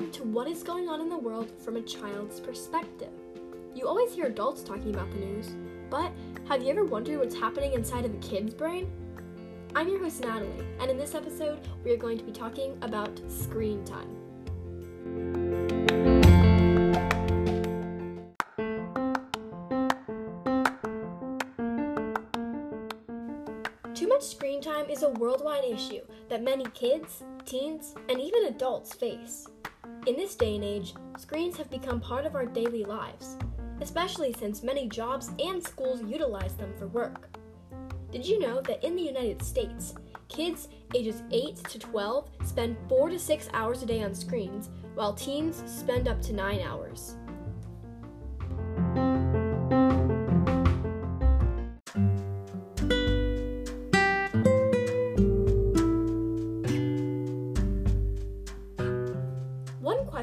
what is going on in the world from a child's perspective. You always hear adults talking about the news, but have you ever wondered what's happening inside of a kid's brain? I'm your host, Natalie, and in this episode, we are going to be talking about screen time. Too much screen time is a worldwide issue that many kids, teens, and even adults face. In this day and age, screens have become part of our daily lives, especially since many jobs and schools utilize them for work. Did you know that in the United States, kids ages 8 to 12 spend 4 to 6 hours a day on screens, while teens spend up to 9 hours?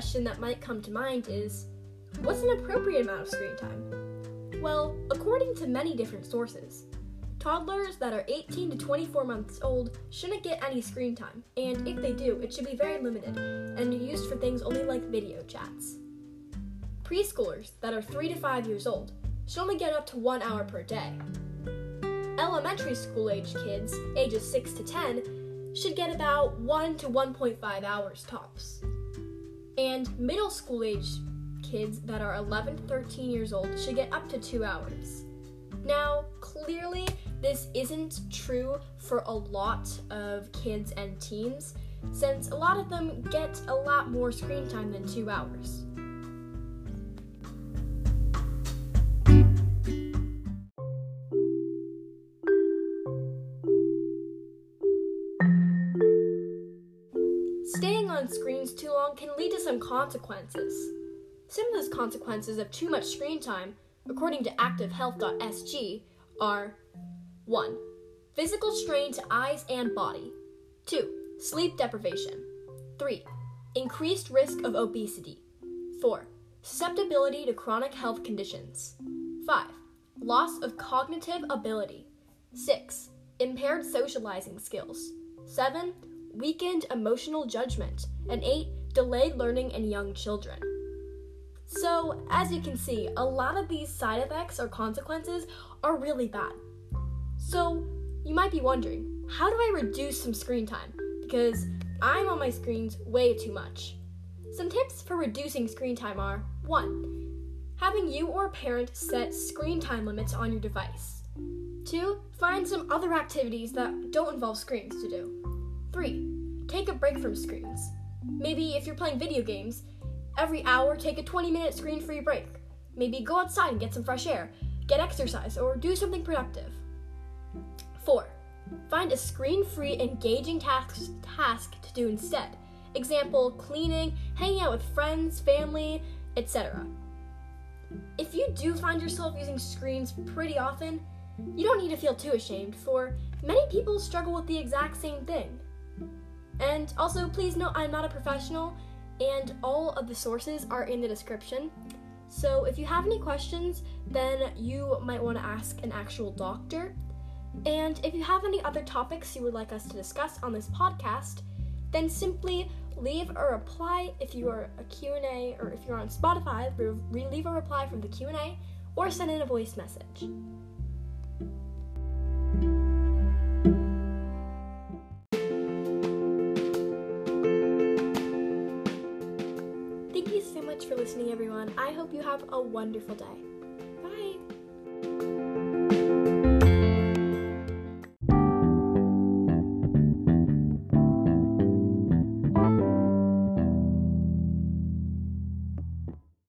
Question that might come to mind is what's an appropriate amount of screen time? Well, according to many different sources, toddlers that are 18 to 24 months old shouldn't get any screen time, and if they do, it should be very limited and used for things only like video chats. Preschoolers that are 3 to 5 years old should only get up to 1 hour per day. Elementary school age kids, ages 6 to 10, should get about 1 to 1.5 hours tops and middle school age kids that are 11 to 13 years old should get up to two hours. Now, clearly, this isn't true for a lot of kids and teens, since a lot of them get a lot more screen time than two hours. Screens too long can lead to some consequences. Some of those consequences of too much screen time, according to activehealth.sg, are 1. Physical strain to eyes and body. 2. Sleep deprivation. 3. Increased risk of obesity. 4. Susceptibility to chronic health conditions. 5. Loss of cognitive ability. 6. Impaired socializing skills. 7 weakened emotional judgment, and 8. Delayed learning in young children. So, as you can see, a lot of these side effects or consequences are really bad. So, you might be wondering, how do I reduce some screen time? Because I'm on my screens way too much. Some tips for reducing screen time are 1. Having you or a parent set screen time limits on your device. 2. Find some other activities that don't involve screens to do. 3. Take a break from screens. Maybe if you're playing video games, every hour take a 20 minute screen free break. Maybe go outside and get some fresh air, get exercise, or do something productive. 4. Find a screen free, engaging task, task to do instead. Example cleaning, hanging out with friends, family, etc. If you do find yourself using screens pretty often, you don't need to feel too ashamed, for many people struggle with the exact same thing. And also, please note I'm not a professional, and all of the sources are in the description. So if you have any questions, then you might want to ask an actual doctor. And if you have any other topics you would like us to discuss on this podcast, then simply leave a reply if you are a Q&A or if you're on Spotify, leave a reply from the Q&A or send in a voice message. You so much for listening, everyone. I hope you have a wonderful day.